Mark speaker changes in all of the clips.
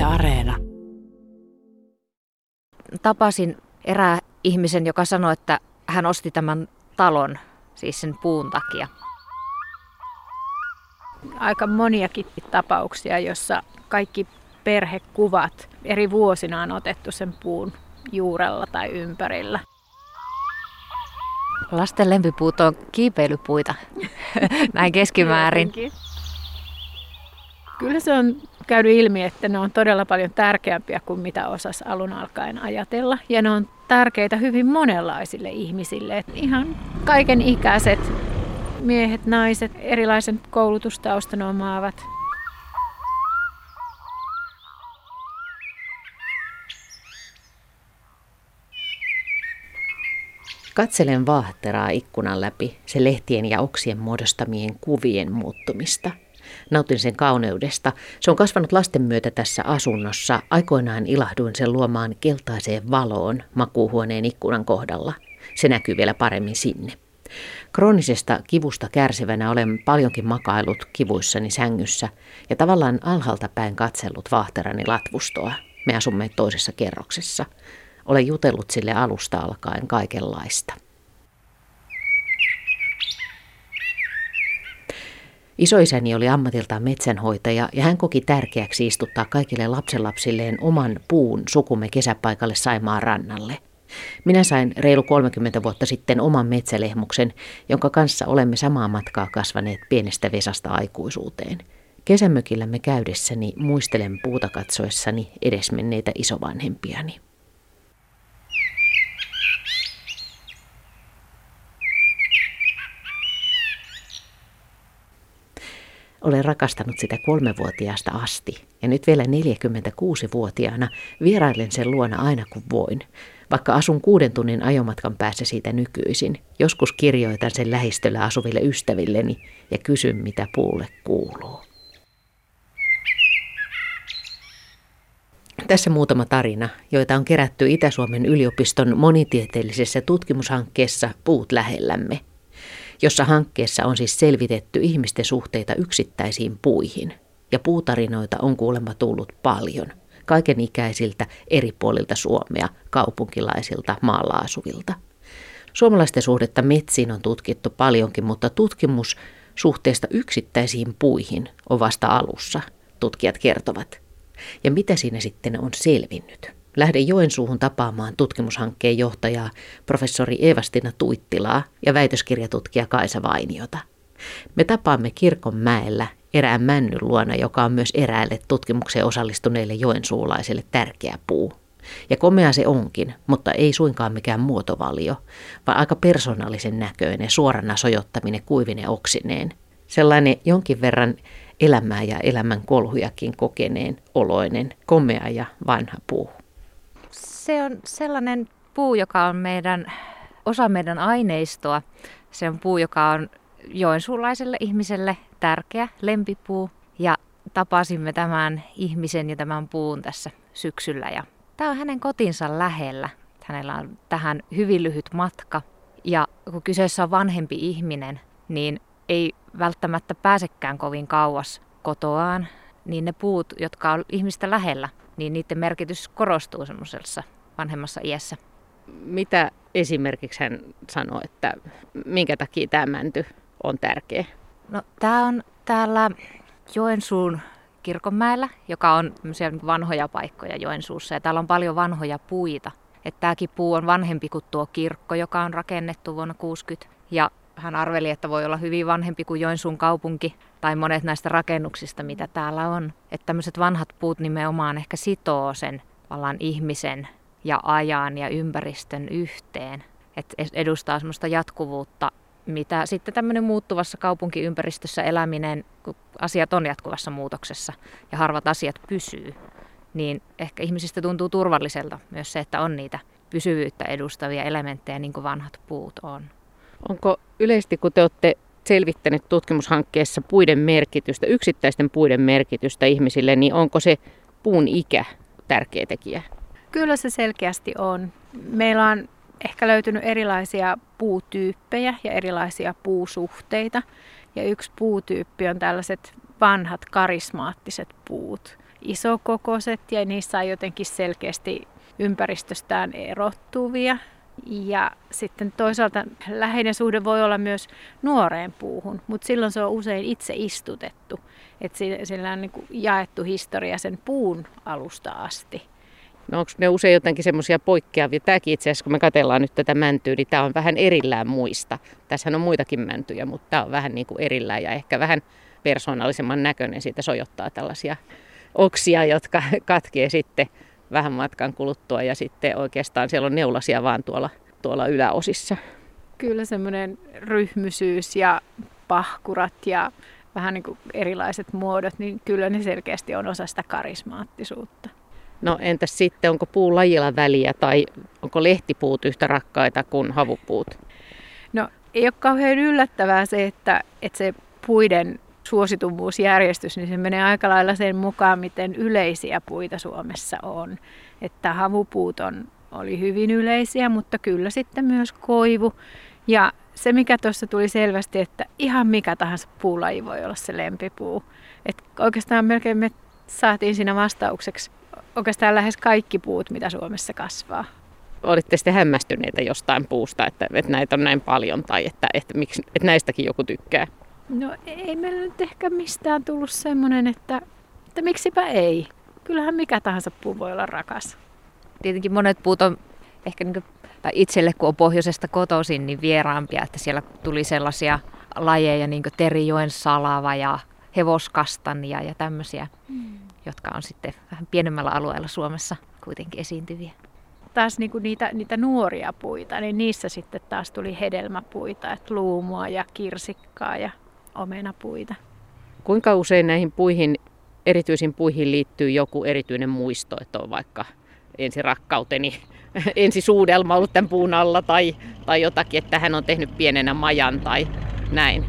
Speaker 1: Yle Areena.
Speaker 2: Tapasin erää ihmisen, joka sanoi, että hän osti tämän talon, siis sen puun takia.
Speaker 3: Aika moniakin tapauksia, jossa kaikki perhekuvat eri vuosina on otettu sen puun juurella tai ympärillä.
Speaker 2: Lasten lempipuut on kiipeilypuita, näin keskimäärin.
Speaker 3: Kyllä se on käynyt ilmi, että ne on todella paljon tärkeämpiä kuin mitä osas alun alkaen ajatella. Ja ne on tärkeitä hyvin monenlaisille ihmisille. Että ihan kaiken ikäiset miehet, naiset, erilaisen koulutustaustan omaavat.
Speaker 4: Katselen vaahteraa ikkunan läpi se lehtien ja oksien muodostamien kuvien muuttumista. Nautin sen kauneudesta. Se on kasvanut lasten myötä tässä asunnossa. Aikoinaan ilahduin sen luomaan keltaiseen valoon makuuhuoneen ikkunan kohdalla. Se näkyy vielä paremmin sinne. Kroonisesta kivusta kärsivänä olen paljonkin makailut kivuissani sängyssä ja tavallaan alhaalta päin katsellut vaahterani latvustoa. Me asumme toisessa kerroksessa. Olen jutellut sille alusta alkaen kaikenlaista. Isoisäni oli ammatiltaan metsänhoitaja ja hän koki tärkeäksi istuttaa kaikille lapsenlapsilleen oman puun sukumme kesäpaikalle Saimaan rannalle. Minä sain reilu 30 vuotta sitten oman metsälehmuksen, jonka kanssa olemme samaa matkaa kasvaneet pienestä vesasta aikuisuuteen. Kesämökillämme käydessäni muistelen puuta katsoessani edesmenneitä isovanhempiani. Olen rakastanut sitä kolmevuotiaasta asti ja nyt vielä 46-vuotiaana vierailen sen luona aina kun voin. Vaikka asun kuuden tunnin ajomatkan päässä siitä nykyisin, joskus kirjoitan sen lähistöllä asuville ystävilleni ja kysyn mitä puulle kuuluu. Tässä muutama tarina, joita on kerätty Itä-Suomen yliopiston monitieteellisessä tutkimushankkeessa Puut lähellämme – jossa hankkeessa on siis selvitetty ihmisten suhteita yksittäisiin puihin. Ja puutarinoita on kuulemma tullut paljon, kaikenikäisiltä eri puolilta Suomea, kaupunkilaisilta, maalla asuvilta. Suomalaisten suhdetta metsiin on tutkittu paljonkin, mutta tutkimus suhteesta yksittäisiin puihin on vasta alussa, tutkijat kertovat. Ja mitä siinä sitten on selvinnyt? Lähden Joensuuhun tapaamaan tutkimushankkeen johtajaa professori Evastina Tuittilaa ja väitöskirjatutkija Kaisa Vainiota. Me tapaamme Kirkonmäellä erään männyn luona, joka on myös eräälle tutkimukseen osallistuneille joensuulaisille tärkeä puu. Ja komea se onkin, mutta ei suinkaan mikään muotovalio, vaan aika persoonallisen näköinen, suorana sojottaminen kuivine oksineen. Sellainen jonkin verran elämää ja elämän kolhujakin kokeneen oloinen, komea ja vanha puu
Speaker 2: se on sellainen puu, joka on meidän, osa meidän aineistoa. Se on puu, joka on joensuulaiselle ihmiselle tärkeä lempipuu. Ja tapasimme tämän ihmisen ja tämän puun tässä syksyllä. Ja tämä on hänen kotinsa lähellä. Hänellä on tähän hyvin lyhyt matka. Ja kun kyseessä on vanhempi ihminen, niin ei välttämättä pääsekään kovin kauas kotoaan. Niin ne puut, jotka on ihmistä lähellä, niin niiden merkitys korostuu semmoisessa vanhemmassa iässä.
Speaker 4: Mitä esimerkiksi hän sanoi, että minkä takia tämä mänty on tärkeä?
Speaker 2: No tämä on täällä Joensuun kirkonmäellä, joka on vanhoja paikkoja Joensuussa ja täällä on paljon vanhoja puita. Että tämäkin puu on vanhempi kuin tuo kirkko, joka on rakennettu vuonna 60. Ja hän arveli, että voi olla hyvin vanhempi kuin Joensuun kaupunki tai monet näistä rakennuksista, mitä täällä on. Että tämmöiset vanhat puut nimenomaan ehkä sitoo sen vallan ihmisen ja ajan ja ympäristön yhteen. Että edustaa semmoista jatkuvuutta, mitä sitten tämmöinen muuttuvassa kaupunkiympäristössä eläminen, kun asiat on jatkuvassa muutoksessa ja harvat asiat pysyy, niin ehkä ihmisistä tuntuu turvalliselta myös se, että on niitä pysyvyyttä edustavia elementtejä, niin kuin vanhat puut on.
Speaker 4: Onko yleisesti, kun te olette selvittäneet tutkimushankkeessa puiden merkitystä, yksittäisten puiden merkitystä ihmisille, niin onko se puun ikä tärkeä tekijä?
Speaker 3: Kyllä se selkeästi on. Meillä on ehkä löytynyt erilaisia puutyyppejä ja erilaisia puusuhteita. Ja yksi puutyyppi on tällaiset vanhat karismaattiset puut. Isokokoiset ja niissä on jotenkin selkeästi ympäristöstään erottuvia. Ja sitten toisaalta läheinen suhde voi olla myös nuoreen puuhun, mutta silloin se on usein itse istutettu. Että sillä on niin jaettu historia sen puun alusta asti.
Speaker 5: No onko ne usein jotenkin semmoisia poikkeavia? Tämäkin itse asiassa, kun me katsellaan nyt tätä mäntyä, niin tämä on vähän erillään muista. Tässä on muitakin mäntyjä, mutta tämä on vähän niin kuin erillään ja ehkä vähän persoonallisemman näköinen. Siitä sojottaa tällaisia oksia, jotka katkee sitten vähän matkan kuluttua ja sitten oikeastaan siellä on neulasia vaan tuolla, tuolla yläosissa.
Speaker 3: Kyllä semmoinen ryhmysyys ja pahkurat ja vähän niin kuin erilaiset muodot, niin kyllä ne selkeästi on osa sitä karismaattisuutta.
Speaker 5: No entäs sitten, onko puun lajilla väliä tai onko lehtipuut yhtä rakkaita kuin havupuut?
Speaker 3: No ei ole kauhean yllättävää se, että, että se puiden suosituvuusjärjestys, niin se menee aika lailla sen mukaan, miten yleisiä puita Suomessa on. Että havupuut on, oli hyvin yleisiä, mutta kyllä sitten myös koivu. Ja se, mikä tuossa tuli selvästi, että ihan mikä tahansa puulaji voi olla se lempipuu. Et oikeastaan melkein me saatiin siinä vastaukseksi oikeastaan lähes kaikki puut, mitä Suomessa kasvaa.
Speaker 5: Olitte sitten hämmästyneitä jostain puusta, että, että näitä on näin paljon tai että, että, miksi, että näistäkin joku tykkää?
Speaker 3: No ei meillä nyt ehkä mistään tullut semmoinen, että, että miksipä ei. Kyllähän mikä tahansa puu voi olla rakas.
Speaker 2: Tietenkin monet puut on ehkä niin kuin, tai itselle kun on pohjoisesta kotoisin, niin vieraampia, että siellä tuli sellaisia lajeja niin kuin Terijoen salava ja hevoskastania ja tämmöisiä, mm. jotka on sitten vähän pienemmällä alueella Suomessa kuitenkin esiintyviä.
Speaker 3: Taas niin kuin niitä, niitä nuoria puita, niin niissä sitten taas tuli hedelmäpuita, että luumua ja kirsikkaa ja omenapuita.
Speaker 5: Kuinka usein näihin puihin, erityisiin puihin liittyy joku erityinen muisto, että on vaikka ensi rakkauteni, ensi suudelma ollut tämän puun alla tai, tai jotakin, että hän on tehnyt pienenä majan tai näin?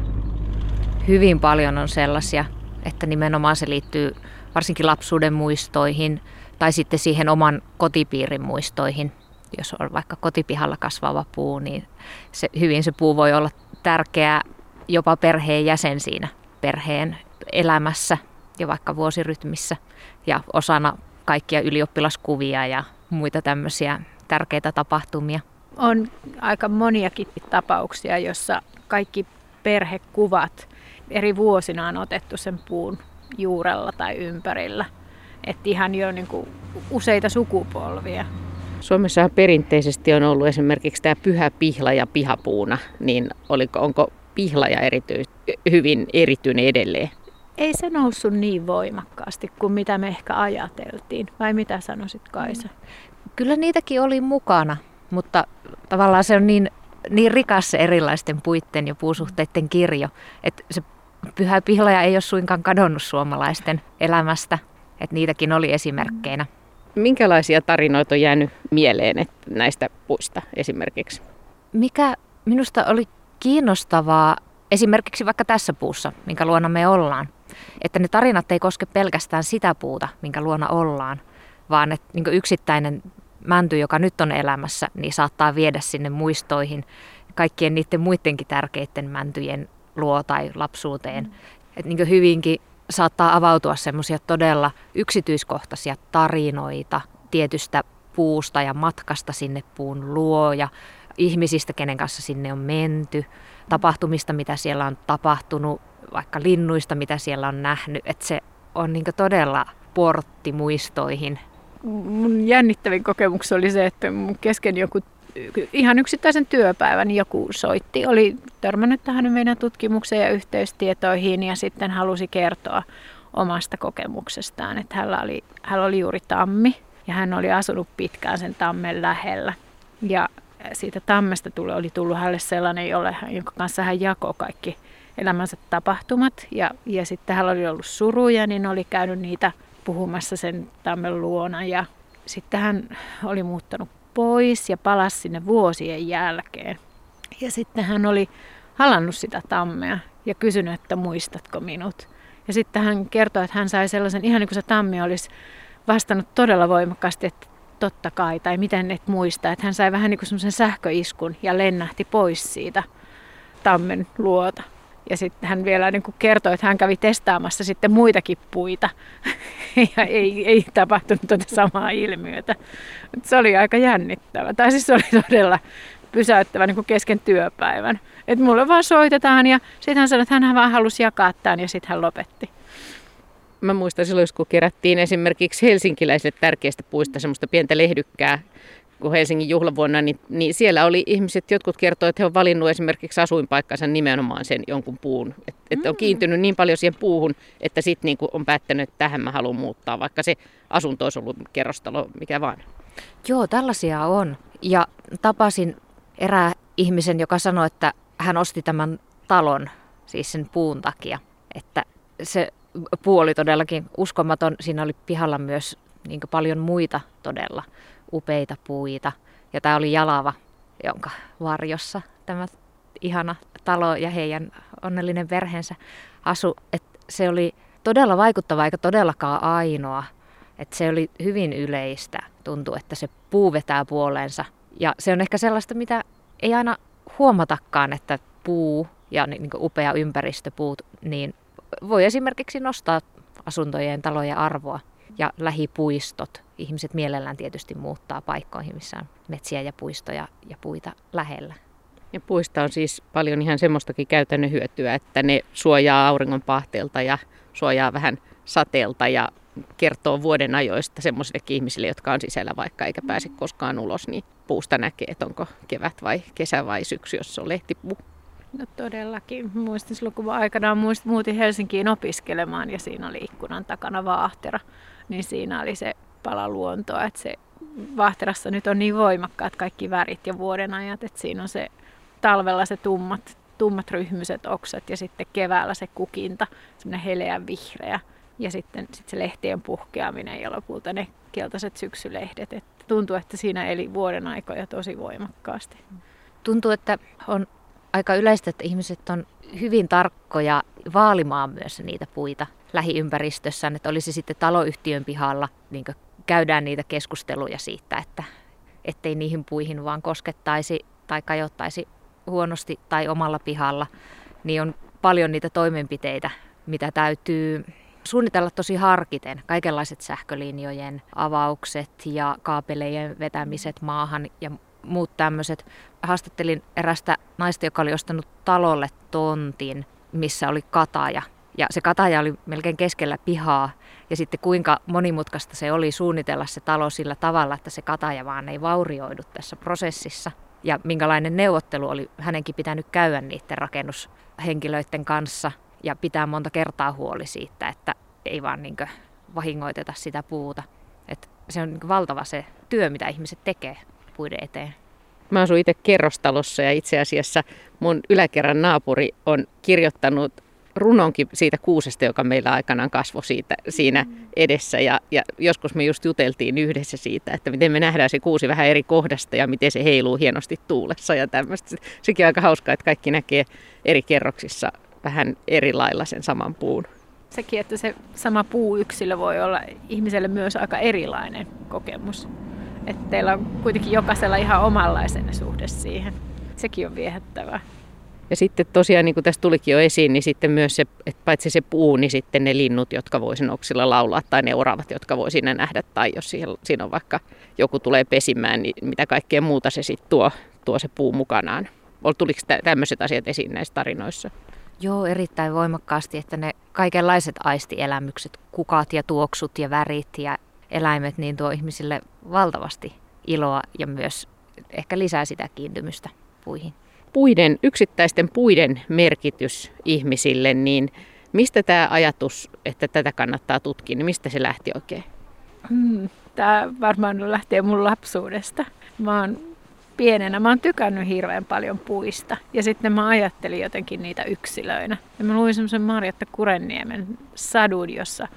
Speaker 2: Hyvin paljon on sellaisia, että nimenomaan se liittyy varsinkin lapsuuden muistoihin tai sitten siihen oman kotipiirin muistoihin. Jos on vaikka kotipihalla kasvava puu, niin se, hyvin se puu voi olla tärkeä jopa perheen jäsen siinä perheen elämässä ja vaikka vuosirytmissä ja osana kaikkia ylioppilaskuvia ja muita tämmöisiä tärkeitä tapahtumia.
Speaker 3: On aika moniakin tapauksia, jossa kaikki perhekuvat eri vuosina on otettu sen puun juurella tai ympärillä. Että ihan jo niin kuin useita sukupolvia.
Speaker 5: Suomessa perinteisesti on ollut esimerkiksi tämä pyhä pihla ja pihapuuna, niin oliko, onko pihlaja erity, hyvin erityinen edelleen?
Speaker 3: Ei se noussut niin voimakkaasti kuin mitä me ehkä ajateltiin. Vai mitä sanoisit Kaisa?
Speaker 2: Kyllä niitäkin oli mukana, mutta tavallaan se on niin, niin rikas se erilaisten puitten ja puusuhteiden kirjo, että se pyhä pihlaja ei ole suinkaan kadonnut suomalaisten elämästä, että niitäkin oli esimerkkeinä.
Speaker 5: Minkälaisia tarinoita on jäänyt mieleen että näistä puista esimerkiksi?
Speaker 2: Mikä minusta oli kiinnostavaa esimerkiksi vaikka tässä puussa, minkä luona me ollaan. Että ne tarinat ei koske pelkästään sitä puuta, minkä luona ollaan, vaan että niin yksittäinen mänty, joka nyt on elämässä, niin saattaa viedä sinne muistoihin kaikkien niiden muidenkin tärkeiden mäntyjen luo tai lapsuuteen. Mm. Että niin hyvinkin saattaa avautua semmoisia todella yksityiskohtaisia tarinoita tietystä puusta ja matkasta sinne puun luo ja ihmisistä, kenen kanssa sinne on menty, tapahtumista, mitä siellä on tapahtunut, vaikka linnuista, mitä siellä on nähnyt. Että se on niin todella portti muistoihin.
Speaker 3: Mun jännittävin kokemus oli se, että mun kesken joku ihan yksittäisen työpäivän joku soitti, oli törmännyt tähän meidän tutkimukseen ja yhteystietoihin ja sitten halusi kertoa omasta kokemuksestaan, että hänellä oli, hänellä oli juuri tammi ja hän oli asunut pitkään sen tammen lähellä. Ja siitä tammesta tuli, oli tullut hänelle sellainen, jolle, jonka kanssa hän jakoi kaikki elämänsä tapahtumat. Ja, ja sitten hän oli ollut suruja, niin oli käynyt niitä puhumassa sen tammen luona. Ja sitten hän oli muuttanut pois ja palasi sinne vuosien jälkeen. Ja sitten hän oli halannut sitä tammea ja kysynyt, että muistatko minut. Ja sitten hän kertoi, että hän sai sellaisen, ihan niin kuin se tammi olisi vastannut todella voimakkaasti, että totta kai, tai miten et muista, että hän sai vähän niin kuin semmoisen sähköiskun ja lennähti pois siitä tammen luota. Ja sitten hän vielä niin kuin kertoi, että hän kävi testaamassa sitten muitakin puita. ja ei, ei tapahtunut tuota samaa ilmiötä. Mutta se oli aika jännittävä. Tai siis se oli todella pysäyttävä niin kuin kesken työpäivän. Että mulle vaan soitetaan ja sitten hän sanoi, että hän vaan halusi jakaa tämän ja sitten hän lopetti.
Speaker 5: Mä muistan silloin, kun kerättiin esimerkiksi helsinkiläisille tärkeistä puista semmoista pientä lehdykkää, kun Helsingin juhlavuonna, niin, niin siellä oli ihmiset, jotkut kertoivat, että he ovat valinnut esimerkiksi asuinpaikkansa nimenomaan sen jonkun puun. Että et on mm. kiintynyt niin paljon siihen puuhun, että sitten niin on päättänyt, että tähän mä haluan muuttaa, vaikka se asunto olisi ollut kerrostalo, mikä vaan.
Speaker 2: Joo, tällaisia on. Ja tapasin erää ihmisen, joka sanoi, että hän osti tämän talon, siis sen puun takia. Että se puu oli todellakin uskomaton. Siinä oli pihalla myös niin paljon muita todella upeita puita. Ja tämä oli Jalava, jonka varjossa tämä ihana talo ja heidän onnellinen perheensä asu. Et se oli todella vaikuttava eikä todellakaan ainoa. Et se oli hyvin yleistä. Tuntuu, että se puu vetää puoleensa. Ja se on ehkä sellaista, mitä ei aina huomatakaan, että puu ja niin upea ympäristöpuut, niin voi esimerkiksi nostaa asuntojen talojen arvoa ja lähipuistot. Ihmiset mielellään tietysti muuttaa paikkoihin, missä on metsiä ja puistoja ja puita lähellä.
Speaker 5: Ja puista on siis paljon ihan semmoistakin käytännön hyötyä, että ne suojaa auringon pahteelta ja suojaa vähän sateelta ja kertoo vuoden ajoista semmoisillekin ihmisille, jotka on sisällä vaikka eikä pääse koskaan ulos, niin puusta näkee, että onko kevät vai kesä vai syksy, jos se on lehtipuu.
Speaker 3: No todellakin. Muistin silloin, kun aikanaan muist, muutin Helsinkiin opiskelemaan ja siinä oli ikkunan takana vaahtera, niin siinä oli se pala luontoa, että se vaahterassa nyt on niin voimakkaat kaikki värit ja vuodenajat, että siinä on se talvella se tummat, tummat ryhmyset oksat ja sitten keväällä se kukinta, semmoinen heleä vihreä ja sitten sit se lehtien puhkeaminen ja lopulta ne keltaiset syksylehdet. Et tuntuu, että siinä eli vuoden aikoja tosi voimakkaasti.
Speaker 2: Tuntuu, että on aika yleistä, että ihmiset on hyvin tarkkoja vaalimaan myös niitä puita lähiympäristössään, että olisi sitten taloyhtiön pihalla, niin käydään niitä keskusteluja siitä, että ettei niihin puihin vaan koskettaisi tai kajottaisi huonosti tai omalla pihalla, niin on paljon niitä toimenpiteitä, mitä täytyy suunnitella tosi harkiten. Kaikenlaiset sähkölinjojen avaukset ja kaapeleiden vetämiset maahan ja muut tämmöiset. Haastattelin erästä naista, joka oli ostanut talolle tontin, missä oli kataja. Ja se kataja oli melkein keskellä pihaa. Ja sitten kuinka monimutkaista se oli suunnitella se talo sillä tavalla, että se kataja vaan ei vaurioidu tässä prosessissa. Ja minkälainen neuvottelu oli hänenkin pitänyt käydä niiden rakennushenkilöiden kanssa ja pitää monta kertaa huoli siitä, että ei vaan niin vahingoiteta sitä puuta. Et se on niin valtava se työ, mitä ihmiset tekee puiden eteen.
Speaker 5: Mä asun itse kerrostalossa ja itse asiassa mun yläkerran naapuri on kirjoittanut runonkin siitä kuusesta, joka meillä aikanaan kasvoi siitä, siinä mm. edessä. Ja, ja joskus me just juteltiin yhdessä siitä, että miten me nähdään se kuusi vähän eri kohdasta ja miten se heiluu hienosti tuulessa ja tämmöistä. Sekin on aika hauskaa, että kaikki näkee eri kerroksissa vähän eri lailla sen saman puun.
Speaker 3: Sekin, että se sama puuyksilö voi olla ihmiselle myös aika erilainen kokemus. Että teillä on kuitenkin jokaisella ihan omanlaisen suhde siihen. Sekin on viehättävää.
Speaker 5: Ja sitten tosiaan, niin kuin tässä tulikin jo esiin, niin sitten myös se, että paitsi se puu, niin sitten ne linnut, jotka voi sen oksilla laulaa, tai ne oravat, jotka voi siinä nähdä, tai jos siinä on vaikka joku tulee pesimään, niin mitä kaikkea muuta se sitten tuo, tuo se puu mukanaan. Tuliko tämmöiset asiat esiin näissä tarinoissa?
Speaker 2: Joo, erittäin voimakkaasti, että ne kaikenlaiset aistielämykset, kukat ja tuoksut ja värit ja eläimet, niin tuo ihmisille valtavasti iloa ja myös ehkä lisää sitä kiintymystä puihin.
Speaker 5: Puiden, yksittäisten puiden merkitys ihmisille, niin mistä tämä ajatus, että tätä kannattaa tutkia, niin mistä se lähti oikein?
Speaker 3: Hmm, tämä varmaan lähtee mun lapsuudesta. Mä oon pienenä mä oon tykännyt hirveän paljon puista. Ja sitten mä ajattelin jotenkin niitä yksilöinä. Ja mä luin semmoisen Marjatta Kurenniemen sadun, jossa,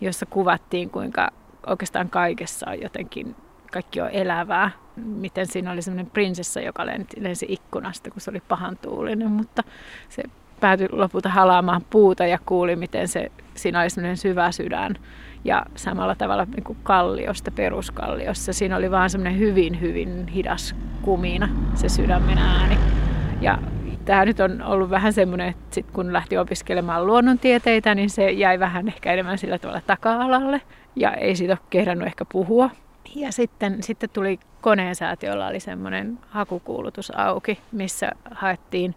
Speaker 3: jossa kuvattiin kuinka oikeastaan kaikessa on jotenkin, kaikki on elävää. Miten siinä oli semmoinen prinsessa, joka lensi, ikkunasta, kun se oli pahan tuulinen, mutta se päätyi lopulta halaamaan puuta ja kuuli, miten se, siinä oli semmoinen syvä sydän ja samalla tavalla niin kuin kalliosta, peruskalliossa. Siinä oli vaan semmoinen hyvin, hyvin hidas kumina se sydämen ääni. Ja tämä nyt on ollut vähän semmoinen, että sit kun lähti opiskelemaan luonnontieteitä, niin se jäi vähän ehkä enemmän sillä tavalla taka-alalle ja ei siitä ole kehdannut ehkä puhua. Ja sitten, sitten tuli koneensäätiö, jolla oli semmoinen hakukuulutus auki, missä haettiin,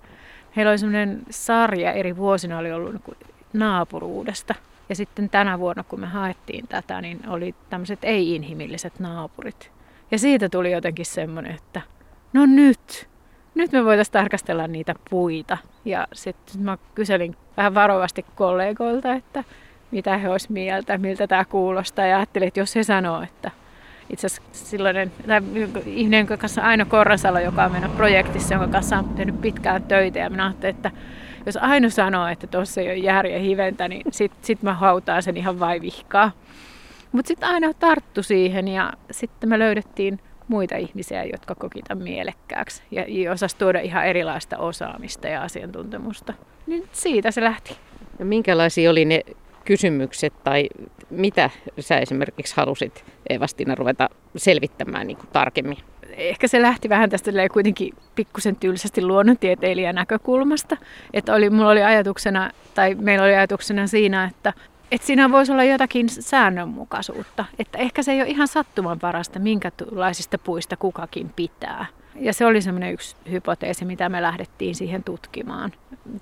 Speaker 3: heillä oli semmoinen sarja eri vuosina oli ollut niin naapuruudesta. Ja sitten tänä vuonna, kun me haettiin tätä, niin oli tämmöiset ei-inhimilliset naapurit. Ja siitä tuli jotenkin semmoinen, että no nyt, nyt me voitaisiin tarkastella niitä puita. Ja sitten mä kyselin vähän varovasti kollegoilta, että mitä he olisivat mieltä, miltä tämä kuulostaa. Ja ajattelin, että jos he sanoo, että itse asiassa silloinen ihminen, jonka kanssa Aino Korrasalo, joka on mennyt projektissa, jonka kanssa on tehnyt pitkään töitä. Ja minä ajattelin, että jos Aino sanoo, että tuossa ei ole järjen hiventä, niin sitten sit mä hautaan sen ihan vaivihkaa. Mutta sitten Aino tarttu siihen ja sitten me löydettiin muita ihmisiä, jotka koki tämän mielekkääksi ja osasi tuoda ihan erilaista osaamista ja asiantuntemusta. Niin siitä se lähti.
Speaker 5: Ja minkälaisia oli ne kysymykset tai mitä sä esimerkiksi halusit Evastina ruveta selvittämään niin kuin tarkemmin?
Speaker 3: Ehkä se lähti vähän tästä kuitenkin pikkusen tylsästi luonnontieteilijän näkökulmasta. Että oli, mulla oli ajatuksena, tai meillä oli ajatuksena siinä, että että siinä voisi olla jotakin säännönmukaisuutta. Että ehkä se ei ole ihan sattumanvarasta, minkälaisista puista kukakin pitää. Ja se oli semmoinen yksi hypoteesi, mitä me lähdettiin siihen tutkimaan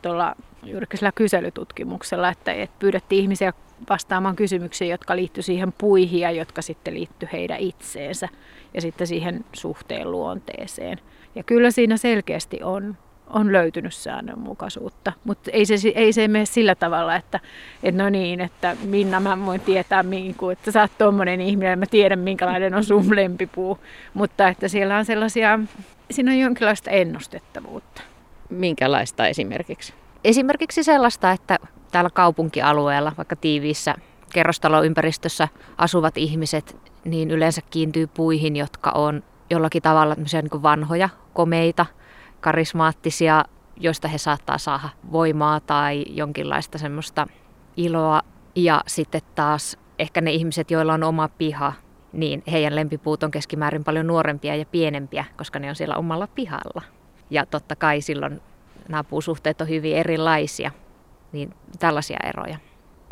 Speaker 3: tuolla juuri sillä kyselytutkimuksella, että, että pyydettiin ihmisiä vastaamaan kysymyksiin, jotka liittyy siihen puihin ja jotka sitten liittyy heidän itseensä ja sitten siihen suhteen luonteeseen. Ja kyllä siinä selkeästi on on löytynyt säännönmukaisuutta. Mutta ei se, ei se mene sillä tavalla, että, että no niin, että Minna mä voin tietää, minku, että sä oot tommonen ihminen ja mä tiedän minkälainen on sun lempipuu. Mutta että siellä on sellaisia, siinä on jonkinlaista ennustettavuutta.
Speaker 5: Minkälaista esimerkiksi?
Speaker 2: Esimerkiksi sellaista, että täällä kaupunkialueella, vaikka tiiviissä kerrostaloympäristössä asuvat ihmiset, niin yleensä kiintyy puihin, jotka on jollakin tavalla niin vanhoja, komeita – karismaattisia, joista he saattaa saada voimaa tai jonkinlaista semmoista iloa. Ja sitten taas ehkä ne ihmiset, joilla on oma piha, niin heidän lempipuut on keskimäärin paljon nuorempia ja pienempiä, koska ne on siellä omalla pihalla. Ja totta kai silloin nämä puusuhteet on hyvin erilaisia, niin tällaisia eroja.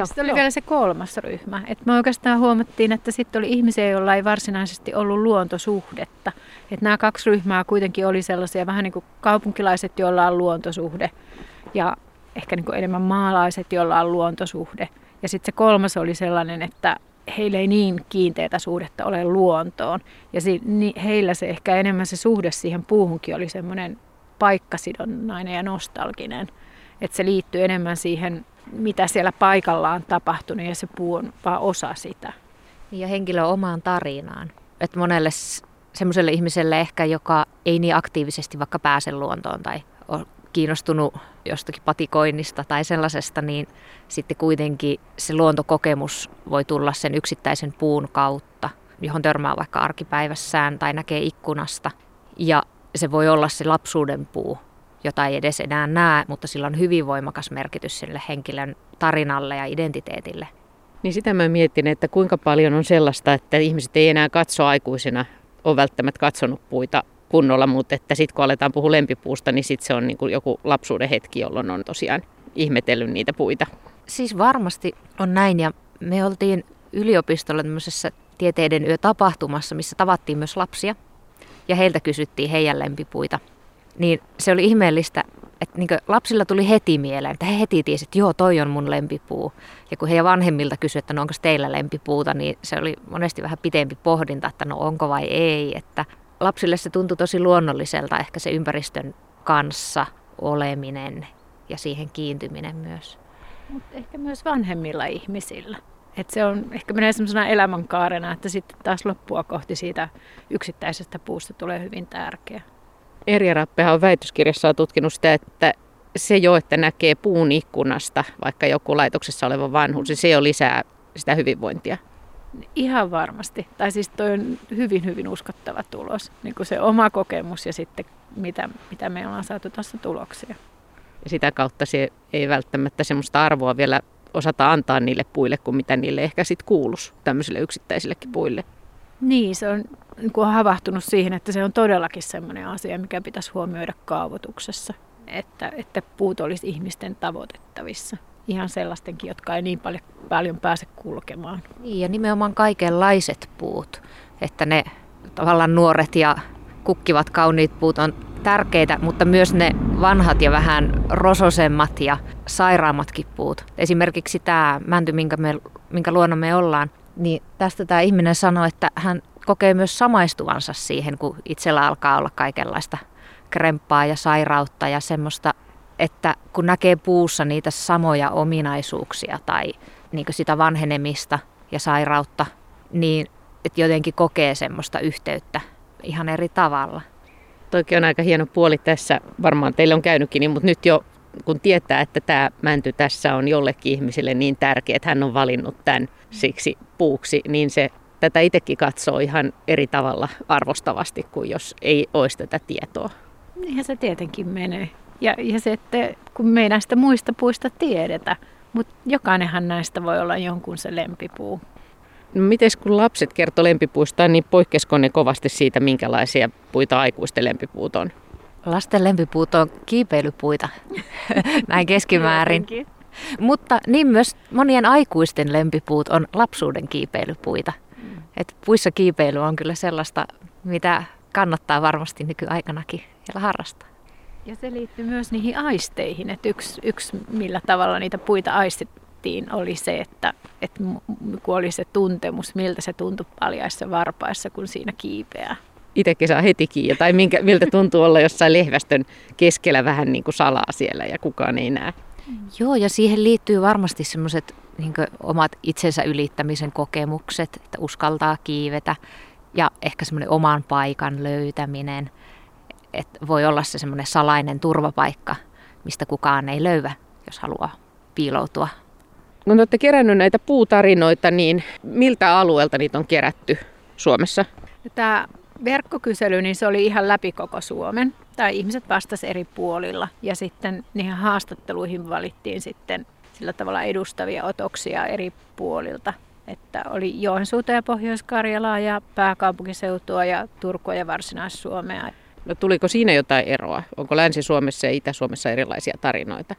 Speaker 3: Sitten oli vielä se kolmas ryhmä. Et me oikeastaan huomattiin, että sitten oli ihmisiä, joilla ei varsinaisesti ollut luontosuhdetta. Et nämä kaksi ryhmää kuitenkin oli sellaisia vähän niin kuin kaupunkilaiset, joilla on luontosuhde ja ehkä niin kuin enemmän maalaiset, joilla on luontosuhde. Ja sitten se kolmas oli sellainen, että heillä ei niin kiinteätä suhdetta ole luontoon. Ja si- niin heillä se ehkä enemmän se suhde siihen puuhunkin oli semmoinen paikkasidonnainen ja nostalginen. Että se liittyy enemmän siihen mitä siellä paikallaan tapahtunut ja se puu on vaan osa sitä.
Speaker 2: Ja henkilö omaan tarinaan. Että monelle semmoiselle ihmiselle ehkä, joka ei niin aktiivisesti vaikka pääse luontoon tai on kiinnostunut jostakin patikoinnista tai sellaisesta, niin sitten kuitenkin se luontokokemus voi tulla sen yksittäisen puun kautta, johon törmää vaikka arkipäivässään tai näkee ikkunasta. Ja se voi olla se lapsuuden puu, jota ei edes enää näe, mutta sillä on hyvin voimakas merkitys sille henkilön tarinalle ja identiteetille.
Speaker 5: Niin sitä mä mietin, että kuinka paljon on sellaista, että ihmiset ei enää katso aikuisina, ole välttämättä katsonut puita kunnolla, mutta että sitten kun aletaan puhua lempipuusta, niin sitten se on niin kuin joku lapsuuden hetki, jolloin on tosiaan ihmetellyt niitä puita.
Speaker 2: Siis varmasti on näin ja me oltiin yliopistolla tämmöisessä tieteiden yötapahtumassa, missä tavattiin myös lapsia ja heiltä kysyttiin heidän lempipuita niin se oli ihmeellistä, että niin lapsilla tuli heti mieleen, että he heti tiesivät, että joo, toi on mun lempipuu. Ja kun heidän vanhemmilta kysyi, että no onko teillä lempipuuta, niin se oli monesti vähän pitempi pohdinta, että no onko vai ei. Että lapsille se tuntui tosi luonnolliselta ehkä se ympäristön kanssa oleminen ja siihen kiintyminen myös.
Speaker 3: Mutta ehkä myös vanhemmilla ihmisillä. Et se on ehkä menee semmoisena elämänkaarena, että sitten taas loppua kohti siitä yksittäisestä puusta tulee hyvin tärkeä.
Speaker 5: Erja Rappeha on väitöskirjassaan tutkinut sitä, että se jo, että näkee puun ikkunasta, vaikka joku laitoksessa oleva vanhus, niin se jo lisää sitä hyvinvointia.
Speaker 3: Ihan varmasti. Tai siis toi on hyvin, hyvin uskottava tulos. Niin kuin se oma kokemus ja sitten mitä, mitä me ollaan saatu tuossa tuloksia.
Speaker 5: Ja sitä kautta se ei välttämättä semmoista arvoa vielä osata antaa niille puille, kuin mitä niille ehkä sitten kuuluisi tämmöisille yksittäisillekin puille.
Speaker 3: Niin, se on niin kuin havahtunut siihen, että se on todellakin sellainen asia, mikä pitäisi huomioida kaavoituksessa. että, että puut olisi ihmisten tavoitettavissa. Ihan sellaistenkin, jotka ei niin paljon, paljon pääse kulkemaan.
Speaker 2: Niin, ja nimenomaan kaikenlaiset puut. Että ne tavallaan nuoret ja kukkivat kauniit puut on tärkeitä, mutta myös ne vanhat ja vähän rososemmat ja sairaammatkin puut. Esimerkiksi tämä mänty, minkä, me, minkä luona me ollaan, niin tästä tämä ihminen sanoi, että hän kokee myös samaistuvansa siihen, kun itsellä alkaa olla kaikenlaista kremppaa ja sairautta ja semmoista, että kun näkee puussa niitä samoja ominaisuuksia tai niin sitä vanhenemista ja sairautta, niin että jotenkin kokee semmoista yhteyttä ihan eri tavalla.
Speaker 5: Toikin on aika hieno puoli tässä, varmaan teille on käynytkin, niin, mutta nyt jo kun tietää, että tämä mänty tässä on jollekin ihmiselle niin tärkeä, että hän on valinnut tämän siksi puuksi, niin se tätä itsekin katsoo ihan eri tavalla arvostavasti kuin jos ei olisi tätä tietoa.
Speaker 3: Niinhän se tietenkin menee. Ja, ja se, että kun me ei näistä muista puista tiedetä, mutta jokainenhan näistä voi olla jonkun se lempipuu.
Speaker 5: No miten kun lapset kertoo lempipuista, niin poikkesko ne kovasti siitä, minkälaisia puita aikuisten lempipuut on?
Speaker 2: Lasten lempipuut on kiipeilypuita, näin keskimäärin. Mutta niin myös monien aikuisten lempipuut on lapsuuden kiipeilypuita. Mm. Et puissa kiipeily on kyllä sellaista, mitä kannattaa varmasti nykyaikanakin vielä harrastaa.
Speaker 3: Ja se liittyy myös niihin aisteihin, että yksi, yksi millä tavalla niitä puita aistettiin oli se, että, että kun oli se tuntemus, miltä se tuntui paljaissa varpaissa, kun siinä kiipeää.
Speaker 5: Itsekin saa heti kiinni, tai minkä, miltä tuntuu olla jossain lehvästön keskellä vähän niin kuin salaa siellä ja kukaan ei näe.
Speaker 2: Joo, ja siihen liittyy varmasti semmoiset niin omat itsensä ylittämisen kokemukset, että uskaltaa kiivetä ja ehkä semmoinen oman paikan löytäminen. Että voi olla se semmoinen salainen turvapaikka, mistä kukaan ei löyvä, jos haluaa piiloutua.
Speaker 5: Kun olette kerännyt näitä puutarinoita, niin miltä alueelta niitä on kerätty Suomessa?
Speaker 3: Tämä verkkokysely, niin se oli ihan läpi koko Suomen. Tai ihmiset vastasivat eri puolilla. Ja sitten niihin haastatteluihin valittiin sitten sillä tavalla edustavia otoksia eri puolilta. Että oli Joensuuta ja Pohjois-Karjalaa ja pääkaupunkiseutua ja Turkua ja Varsinais-Suomea.
Speaker 5: No tuliko siinä jotain eroa? Onko Länsi-Suomessa ja Itä-Suomessa erilaisia tarinoita?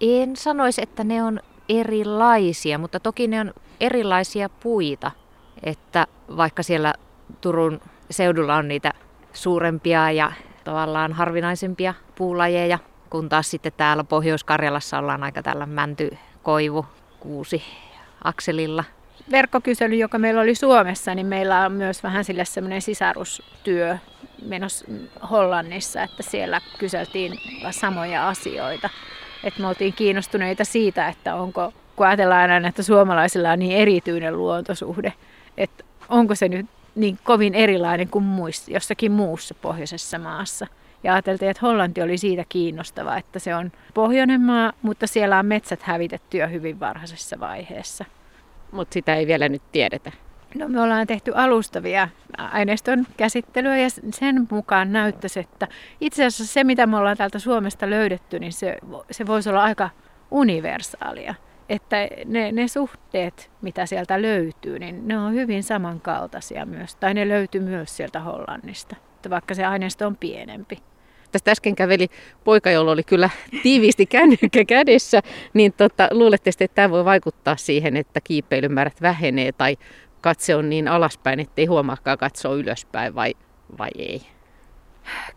Speaker 2: En sanoisi, että ne on erilaisia, mutta toki ne on erilaisia puita. Että vaikka siellä Turun seudulla on niitä suurempia ja tavallaan harvinaisempia puulajeja, kun taas sitten täällä Pohjois-Karjalassa ollaan aika tällä mänty, koivu, kuusi akselilla.
Speaker 3: Verkkokysely, joka meillä oli Suomessa, niin meillä on myös vähän sille semmoinen sisarustyö menossa Hollannissa, että siellä kyseltiin samoja asioita. Että me oltiin kiinnostuneita siitä, että onko, kun ajatellaan aina, että suomalaisilla on niin erityinen luontosuhde, että onko se nyt niin kovin erilainen kuin muissa, jossakin muussa pohjoisessa maassa. Ja ajateltiin, että Hollanti oli siitä kiinnostava, että se on pohjoinen maa, mutta siellä on metsät hävitetty jo hyvin varhaisessa vaiheessa.
Speaker 5: Mutta sitä ei vielä nyt tiedetä.
Speaker 3: No me ollaan tehty alustavia aineiston käsittelyä ja sen mukaan näyttäisi, että itse asiassa se mitä me ollaan täältä Suomesta löydetty, niin se, se voisi olla aika universaalia että ne, ne suhteet, mitä sieltä löytyy, niin ne on hyvin samankaltaisia myös. Tai ne löytyy myös sieltä Hollannista, vaikka se aineisto on pienempi.
Speaker 5: Tästä äsken käveli poika, jolla oli kyllä tiiviisti kännykkä kädessä, niin tota, luulette että tämä voi vaikuttaa siihen, että kiipeilymäärät vähenee tai katse on niin alaspäin, ettei huomaakaan katsoa ylöspäin vai, vai ei?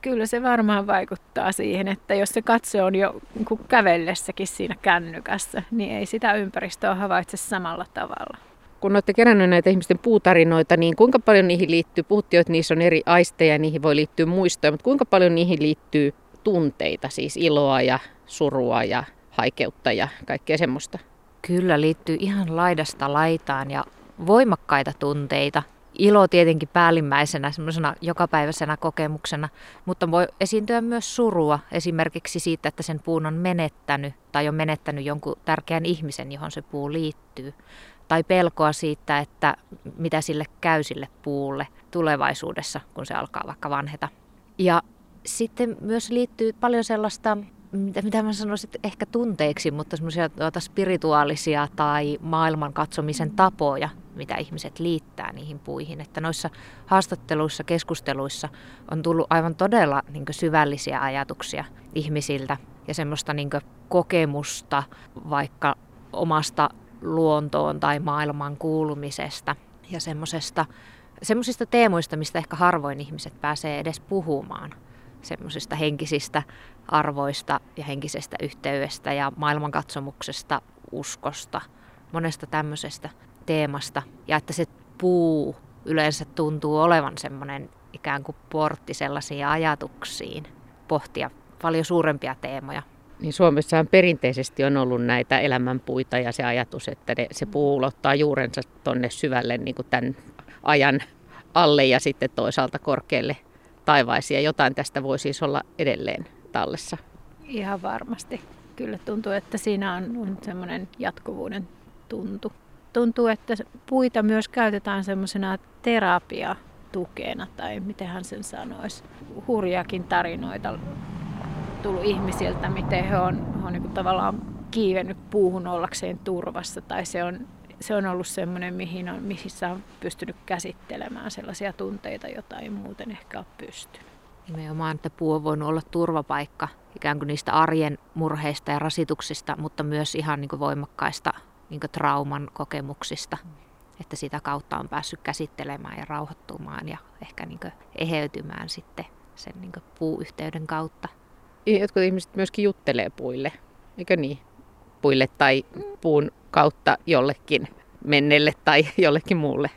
Speaker 3: Kyllä se varmaan vaikuttaa siihen, että jos se katse on jo niin kävellessäkin siinä kännykässä, niin ei sitä ympäristöä havaitse samalla tavalla.
Speaker 5: Kun olette keränneet näitä ihmisten puutarinoita, niin kuinka paljon niihin liittyy, puhuttiin, että niissä on eri aisteja ja niihin voi liittyä muistoja, mutta kuinka paljon niihin liittyy tunteita, siis iloa ja surua ja haikeutta ja kaikkea semmoista?
Speaker 2: Kyllä liittyy ihan laidasta laitaan ja voimakkaita tunteita – ilo tietenkin päällimmäisenä semmoisena jokapäiväisenä kokemuksena, mutta voi esiintyä myös surua esimerkiksi siitä, että sen puun on menettänyt tai on menettänyt jonkun tärkeän ihmisen, johon se puu liittyy. Tai pelkoa siitä, että mitä sille käy sille puulle tulevaisuudessa, kun se alkaa vaikka vanheta. Ja sitten myös liittyy paljon sellaista mitä, mitä mä sanoisin, ehkä tunteiksi, mutta semmoisia tuota spirituaalisia tai maailman katsomisen tapoja, mitä ihmiset liittää niihin puihin. Että noissa haastatteluissa, keskusteluissa on tullut aivan todella niin syvällisiä ajatuksia ihmisiltä ja semmoista niin kokemusta vaikka omasta luontoon tai maailman kuulumisesta ja semmoisesta semmoisista teemoista, mistä ehkä harvoin ihmiset pääsee edes puhumaan. Semmoisista henkisistä arvoista ja henkisestä yhteydestä ja maailmankatsomuksesta, uskosta, monesta tämmöisestä teemasta. Ja että se puu yleensä tuntuu olevan semmoinen ikään kuin portti sellaisiin ajatuksiin, pohtia paljon suurempia teemoja.
Speaker 5: Niin Suomessahan perinteisesti on ollut näitä elämänpuita ja se ajatus, että ne, se puu ulottaa juurensa tonne syvälle niin kuin tämän ajan alle ja sitten toisaalta korkealle taivaisiin. Ja jotain tästä voi siis olla edelleen tallessa.
Speaker 3: Ihan varmasti. Kyllä tuntuu, että siinä on, on semmoinen jatkuvuuden tuntu. Tuntuu, että puita myös käytetään semmoisena terapiatukena, tai miten hän sen sanoisi. Hurjakin tarinoita tullut ihmisiltä, miten he on, he on niin tavallaan kiivennyt puuhun ollakseen turvassa, tai se on, se on ollut semmoinen, mihin on, missä on pystynyt käsittelemään sellaisia tunteita, joita ei muuten ehkä ole pystynyt.
Speaker 2: Nimenomaan, että puu on voinut olla turvapaikka ikään kuin niistä arjen murheista ja rasituksista, mutta myös ihan niin kuin voimakkaista niin kuin trauman kokemuksista. Että sitä kautta on päässyt käsittelemään ja rauhoittumaan ja ehkä niin kuin eheytymään sitten sen niin kuin puuyhteyden kautta.
Speaker 5: Jotkut ihmiset myöskin juttelee puille, eikö niin? Puille tai puun kautta jollekin mennelle tai jollekin muulle.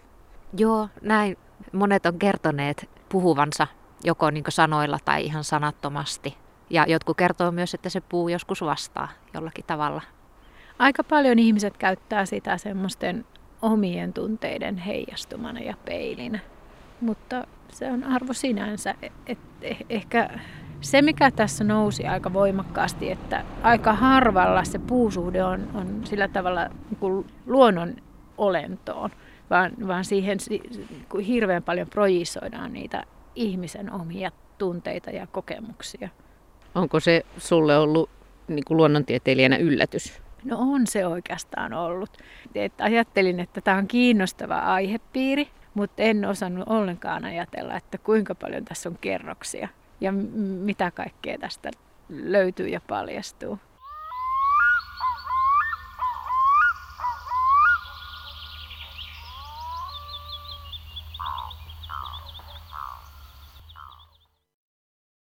Speaker 2: Joo, näin monet on kertoneet puhuvansa joko niin sanoilla tai ihan sanattomasti. Ja jotkut kertoo myös, että se puu joskus vastaa jollakin tavalla.
Speaker 3: Aika paljon ihmiset käyttää sitä semmoisten omien tunteiden heijastumana ja peilinä. Mutta se on arvo sinänsä. Et eh, ehkä se, mikä tässä nousi aika voimakkaasti, että aika harvalla se puusuhde on, on sillä tavalla niin kuin luonnon olentoon, vaan, vaan siihen hirveän paljon projisoidaan niitä ihmisen omia tunteita ja kokemuksia.
Speaker 5: Onko se sulle ollut niin kuin luonnontieteilijänä yllätys?
Speaker 3: No on se oikeastaan ollut. Et ajattelin, että tämä on kiinnostava aihepiiri, mutta en osannut ollenkaan ajatella, että kuinka paljon tässä on kerroksia ja mitä kaikkea tästä löytyy ja paljastuu.